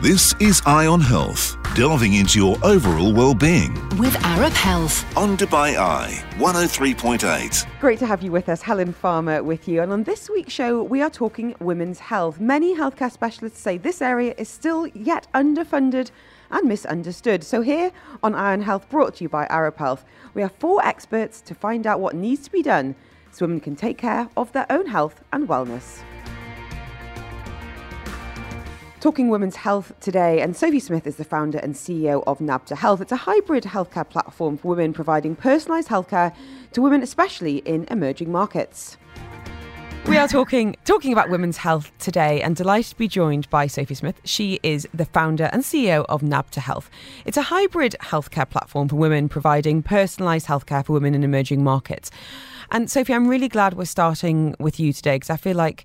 This is Eye on Health, delving into your overall well-being with Arab Health. on Dubai Eye 103.8. Great to have you with us, Helen Farmer with you. And on this week's show, we are talking women's health. Many healthcare specialists say this area is still yet underfunded and misunderstood. So, here on Eye on Health, brought to you by Arab Health, we have four experts to find out what needs to be done so women can take care of their own health and wellness. Talking women's health today, and Sophie Smith is the founder and CEO of NABTA Health. It's a hybrid healthcare platform for women providing personalised healthcare to women, especially in emerging markets. We are talking talking about women's health today and delighted to be joined by Sophie Smith. She is the founder and CEO of NABTA Health. It's a hybrid healthcare platform for women providing personalised healthcare for women in emerging markets. And Sophie, I'm really glad we're starting with you today because I feel like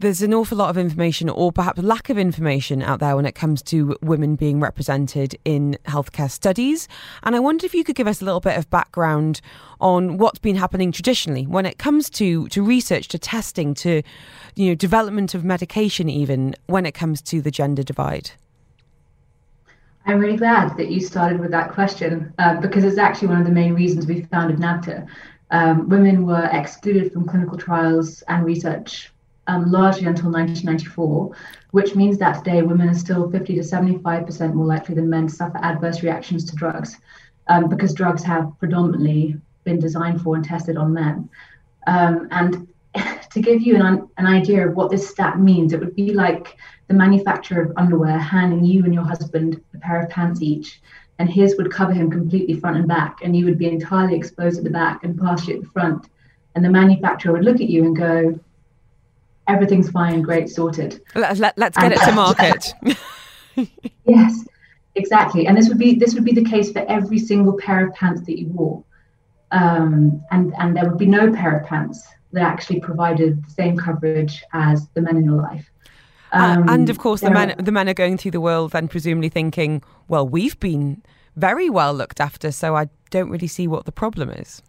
there's an awful lot of information, or perhaps lack of information, out there when it comes to women being represented in healthcare studies. And I wondered if you could give us a little bit of background on what's been happening traditionally when it comes to, to research, to testing, to you know development of medication, even when it comes to the gender divide. I'm really glad that you started with that question uh, because it's actually one of the main reasons we founded NABTA. Um, women were excluded from clinical trials and research um, largely until 1994, which means that today women are still 50 to 75% more likely than men to suffer adverse reactions to drugs um, because drugs have predominantly been designed for and tested on men. Um, and to give you an, an idea of what this stat means, it would be like the manufacturer of underwear handing you and your husband a pair of pants each, and his would cover him completely front and back, and you would be entirely exposed at the back and partially at the front. And the manufacturer would look at you and go, everything's fine, great, sorted. Let, let, let's get it to market. yes, exactly. And this would be this would be the case for every single pair of pants that you wore, um, and and there would be no pair of pants that actually provided the same coverage as the men in your life. Um, and of course, the men are- the men are going through the world then presumably thinking, well, we've been very well looked after, so I don't really see what the problem is.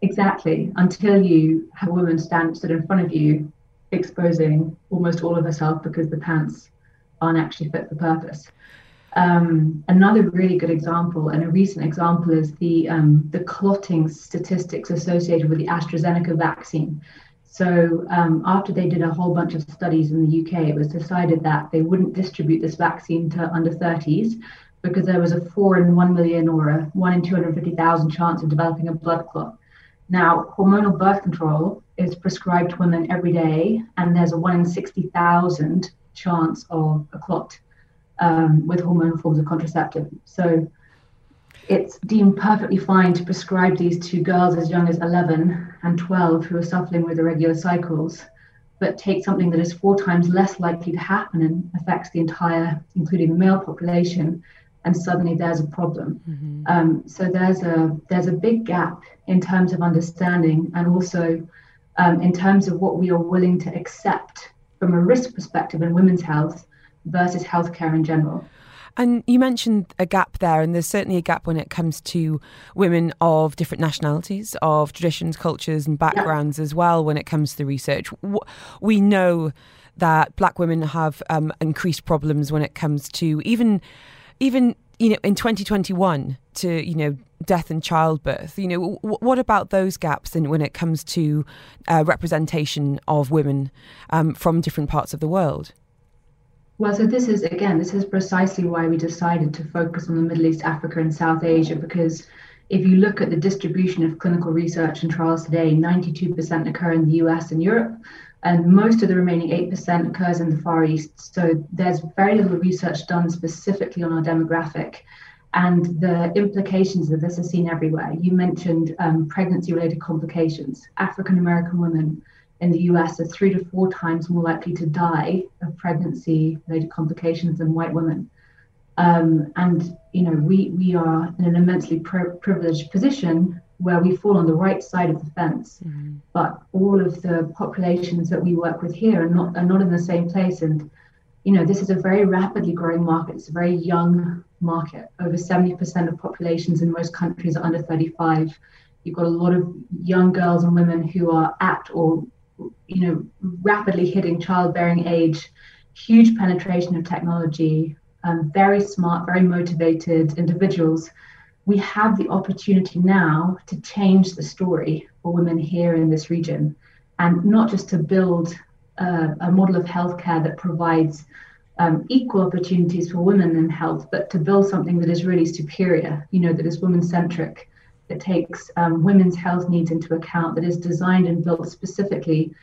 Exactly. Until you have a woman stand stood in front of you, exposing almost all of herself because the pants aren't actually fit for purpose. Um, another really good example, and a recent example, is the um, the clotting statistics associated with the AstraZeneca vaccine. So um, after they did a whole bunch of studies in the UK, it was decided that they wouldn't distribute this vaccine to under 30s because there was a four in one million or a one in 250,000 chance of developing a blood clot. Now, hormonal birth control is prescribed to women every day, and there's a 1 in 60,000 chance of a clot um, with hormonal forms of contraceptive. So it's deemed perfectly fine to prescribe these to girls as young as 11 and 12 who are suffering with irregular cycles, but take something that is four times less likely to happen and affects the entire, including the male population, and suddenly there's a problem. Um, so there's a there's a big gap in terms of understanding and also um, in terms of what we are willing to accept from a risk perspective in women's health versus healthcare in general. And you mentioned a gap there, and there's certainly a gap when it comes to women of different nationalities, of traditions, cultures, and backgrounds as well. When it comes to the research, we know that black women have um, increased problems when it comes to even, even you know, in 2021 to you know death and childbirth. You know, w- what about those gaps in, when it comes to uh, representation of women um, from different parts of the world? Well, so this is again, this is precisely why we decided to focus on the Middle East, Africa, and South Asia because if you look at the distribution of clinical research and trials today, 92% occur in the US and Europe, and most of the remaining 8% occurs in the Far East. So there's very little research done specifically on our demographic. And the implications of this are seen everywhere. You mentioned um, pregnancy related complications. African American women in the US are three to four times more likely to die of pregnancy related complications than white women. Um, and you know we we are in an immensely pri- privileged position where we fall on the right side of the fence, but all of the populations that we work with here are not are not in the same place. And you know this is a very rapidly growing market. It's a very young market. Over 70% of populations in most countries are under 35. You've got a lot of young girls and women who are at or you know rapidly hitting childbearing age huge penetration of technology, um, very smart, very motivated individuals, we have the opportunity now to change the story for women here in this region and not just to build a, model of healthcare that provides um, equal opportunities for women in health, but to build something that is really superior, you know, that is women centric, that takes um, women's health needs into account, that is designed and built specifically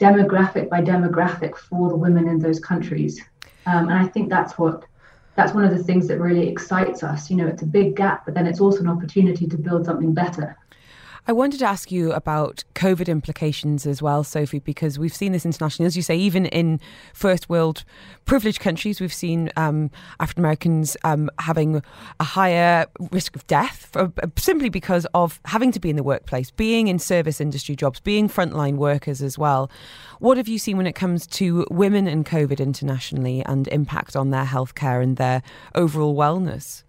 demographic by demographic for the women in those countries. Um, and I think that's what that's one of the things that really excites us. You know, it's a big gap, but then it's also an opportunity to build something better. I wanted to ask you about COVID implications as well, Sophie, because we've seen this internationally. As you say, even in first world privileged countries, we've seen um, African Americans um, having a higher risk of death for, uh, simply because of having to be in the workplace, being in service industry jobs, being frontline workers as well. What have you seen when it comes to women and COVID internationally and impact on their healthcare and their overall wellness?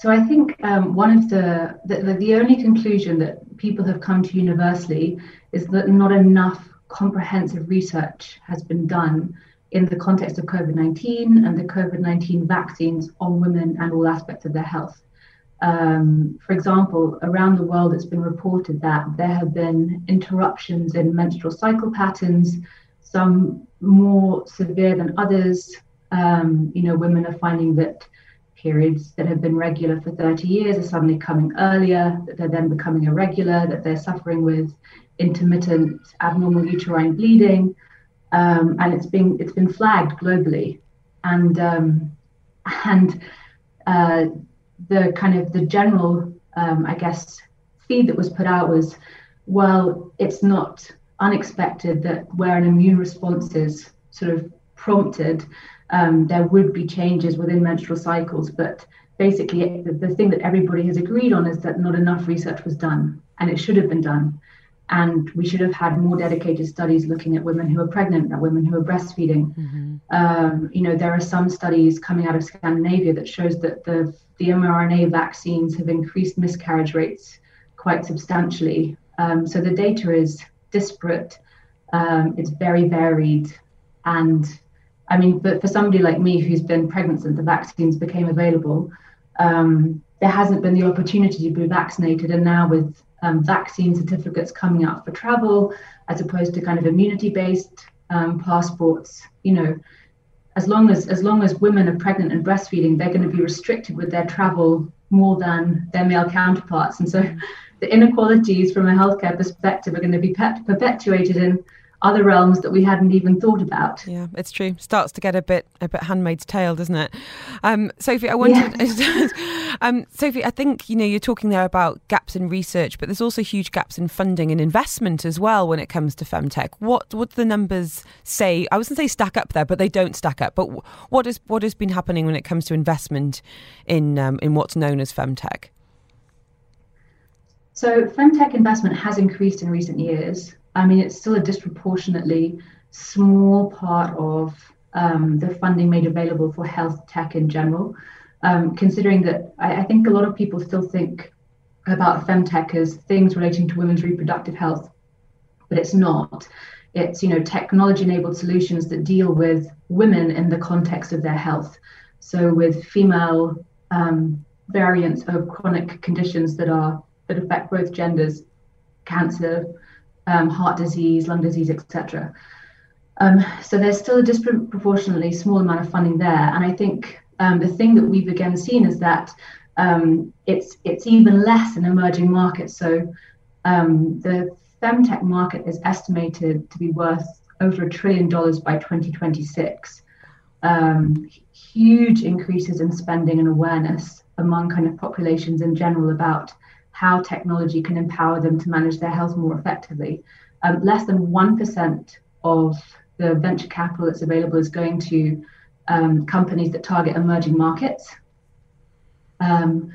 So I think um, one of the, the, the only conclusion that people have come to universally is that not enough comprehensive research has been done in the context of COVID 19 and the COVID 19 vaccines on women and all aspects of their health. Um, for example, around the world, it's been reported that there have been interruptions in menstrual cycle patterns, some more severe than others. Um, you know, women are finding that periods that have been regular for 30 years are suddenly coming earlier, that they're then becoming irregular, that they're suffering with intermittent abnormal uterine bleeding, um, and it's been it's been flagged globally, and um, and uh, the kind of the general um, I guess feed that was put out was, well, it's not unexpected that where an immune response is sort of prompted um, there would be changes within menstrual cycles. But basically, the, the thing that everybody has agreed on is that not enough research was done, and it should have been done. And we should have had more dedicated studies looking at women who are pregnant, at women who are breastfeeding. Mm-hmm. Um, you know, there are some studies coming out of Scandinavia that shows that the the mRNA vaccines have increased miscarriage rates quite substantially. Um, so the data is disparate, um, it's very varied, and I mean, but for somebody like me who's been pregnant since the vaccines became available, um, there hasn't been the opportunity to be vaccinated. And now with um, vaccine certificates coming out for travel, as opposed to kind of immunity-based um, passports, you know, as long as as long as women are pregnant and breastfeeding, they're going to be restricted with their travel more than their male counterparts. And so, the inequalities from a healthcare perspective are going to be perpetuated in other realms that we hadn't even thought about. Yeah, it's true. Starts to get a bit a bit handmaid's tale, doesn't it? Um, Sophie, I wanted. Yeah. um, Sophie, I think you know you're talking there about gaps in research, but there's also huge gaps in funding and investment as well when it comes to femtech. What what do the numbers say? I was going to say stack up there, but they don't stack up. But what is what has been happening when it comes to investment in um, in what's known as femtech? So femtech investment has increased in recent years. I mean, it's still a disproportionately small part of um, the funding made available for health tech in general. Um, considering that I, I, think a lot of people still think about femtech as things relating to women's reproductive health, but it's not. It's you know technology-enabled solutions that deal with women in the context of their health. So with female um, variants of chronic conditions that are that affect both genders, cancer, um, heart disease, lung disease, etc. Um, so there's still a disproportionately small amount of funding there, and I think um, the thing that we've again seen is that um, it's it's even less in emerging markets. So um, the femtech market is estimated to be worth over a trillion dollars by 2026. Um, huge increases in spending and awareness among kind of populations in general about how technology can empower them to manage their health more effectively. Um, less than 1% of the venture capital that's available is going to um, companies that target emerging markets. Um,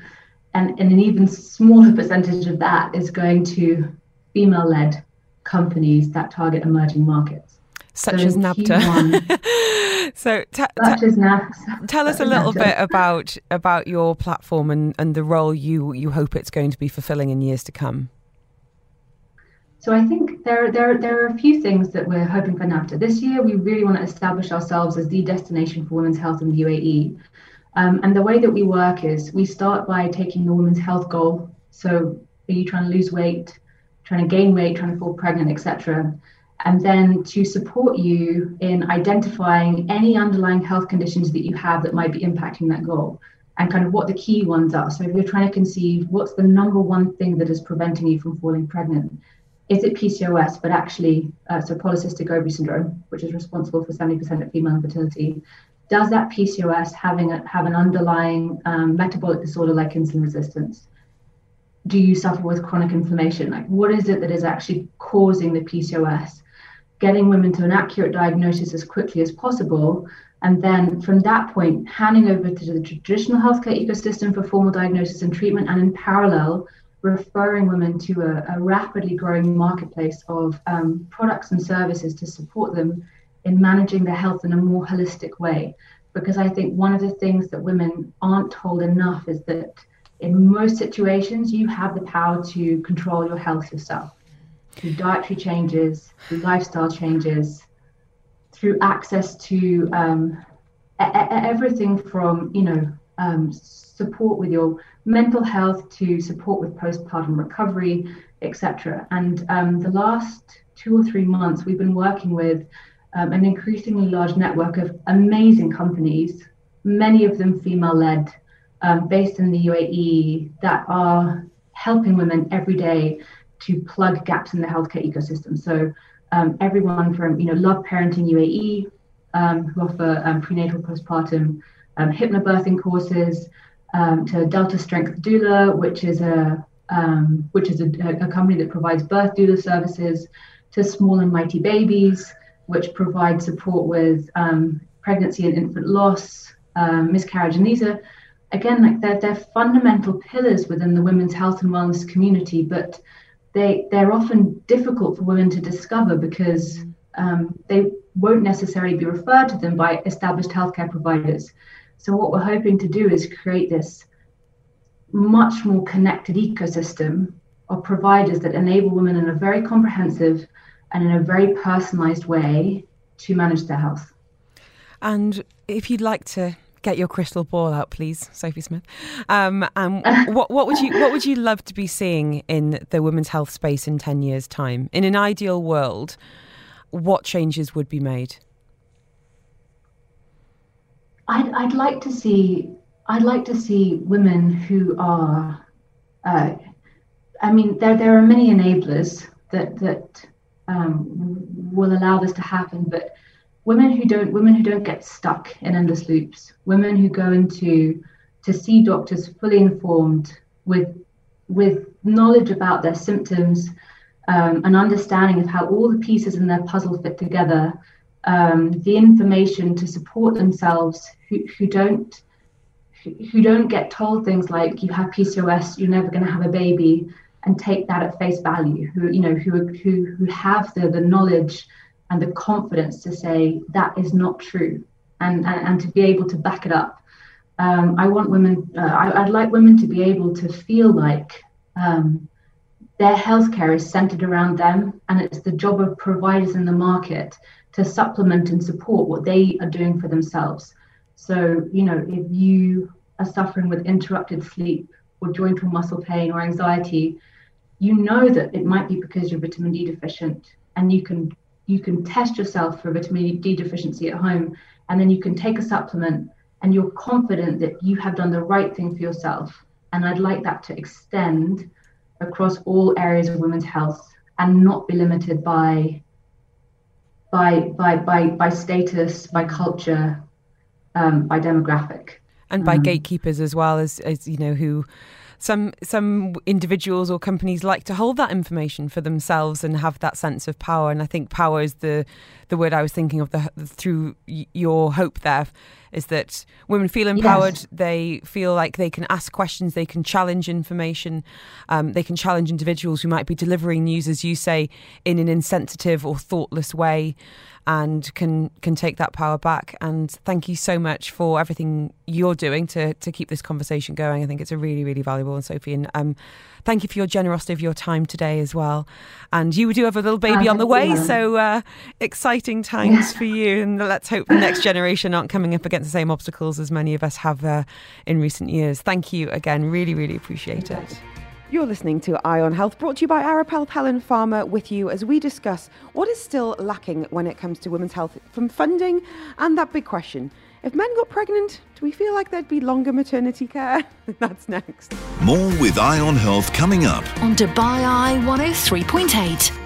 and, and an even smaller percentage of that is going to female led companies that target emerging markets. Such so as NABTA. so t- t- tell us a little bit about about your platform and, and the role you you hope it's going to be fulfilling in years to come. So I think there, there, there are a few things that we're hoping for NABTA. This year, we really want to establish ourselves as the destination for women's health in the UAE. Um, and the way that we work is we start by taking the women's health goal. So are you trying to lose weight, trying to gain weight, trying to fall pregnant, etc. And then to support you in identifying any underlying health conditions that you have that might be impacting that goal and kind of what the key ones are. So if you're trying to conceive, what's the number one thing that is preventing you from falling pregnant? Is it PCOS, but actually, uh, so polycystic ovary syndrome, which is responsible for 70% of female infertility? Does that PCOS having a, have an underlying um, metabolic disorder like insulin resistance? Do you suffer with chronic inflammation? Like, what is it that is actually causing the PCOS? Getting women to an accurate diagnosis as quickly as possible and then from that point, handing over to the traditional healthcare ecosystem for formal diagnosis and treatment, and in parallel, referring women to a, a rapidly growing marketplace of um, products and services to support them in managing their health in a more holistic way. Because I think one of the things that women aren't told enough is that in most situations, you have the power to control your health yourself through dietary changes, through lifestyle changes, through access to um, everything from you know um, support with your mental health to support with postpartum recovery, etc. And um, the last two or three months, we've been working with um, an increasingly large network of amazing companies, many of them female-led, um, based in the UAE, that are helping women every day to plug gaps in the healthcare ecosystem. So um, everyone from you know Love Parenting UAE, um, who offer um, prenatal postpartum um, hypnobirthing courses, um, to Delta Strength Doula, which is a which is a, a, company that provides birth doula services, to Small and Mighty Babies, which provides support with pregnancy and infant loss, miscarriage, and these are again like they're, they're fundamental pillars within the women's health and wellness community, but they they're often difficult for women to discover because um, they won't necessarily be referred to them by established healthcare providers. So what we're hoping to do is create this much more connected ecosystem of providers that enable women in a very comprehensive and in a very personalized way to manage their health. And if you'd like to get your crystal ball out, please, Sophie Smith. Um, and what, what would you what would you love to be seeing in the women's health space in ten years' time? In an ideal world, what changes would be made? I'd, I'd like to see I'd like to see women who are uh, I mean there there are many enablers that that um, will allow this to happen, but women who don't women who don't get stuck in endless loops women who go into to see doctors fully informed with with knowledge about their symptoms um, an understanding of how all the pieces in their puzzle fit together um, the information to support themselves who, who don't who don't get told things like you have PCOS, you're never going to have a baby, and take that at face value. Who you know who who who have the the knowledge and the confidence to say that is not true and, and, and to be able to back it up. Um, I want women, uh, I, would like women to be able to feel like um, their healthcare is centered around them and it's the job of providers in the market to supplement and support what they are doing for themselves. So, you know, if you are suffering with interrupted sleep or joint or muscle pain or anxiety, you know that it might be because you're vitamin D deficient and you can you can test yourself for vitamin D deficiency at home, and then you can take a supplement and you're confident that you have done the right thing for yourself. And I'd like that to extend across all areas of women's health and not be limited by by by by, by status, by culture, um, by demographic. And by um, gatekeepers as well as, as you know, who some some individuals or companies like to hold that information for themselves and have that sense of power. And I think power is the the word I was thinking of the through your hope there is that women feel empowered. Yes. They feel like they can ask questions, they can challenge information, um, they can challenge individuals who might be delivering news, as you say, in an insensitive or thoughtless way and can can take that power back. And thank you so much for everything you're doing to to keep this conversation going. I think it's a really really valuable. And Sophie, and um, thank you for your generosity of your time today as well. And you do have a little baby uh, on the way, so uh, exciting times for you. And let's hope the next generation aren't coming up against the same obstacles as many of us have uh, in recent years. Thank you again. Really really appreciate it. You're listening to Eye on Health, brought to you by Arab Health Helen Farmer, with you as we discuss what is still lacking when it comes to women's health from funding and that big question. If men got pregnant, do we feel like there'd be longer maternity care? That's next. More with Eye on Health coming up on Dubai Eye 103.8.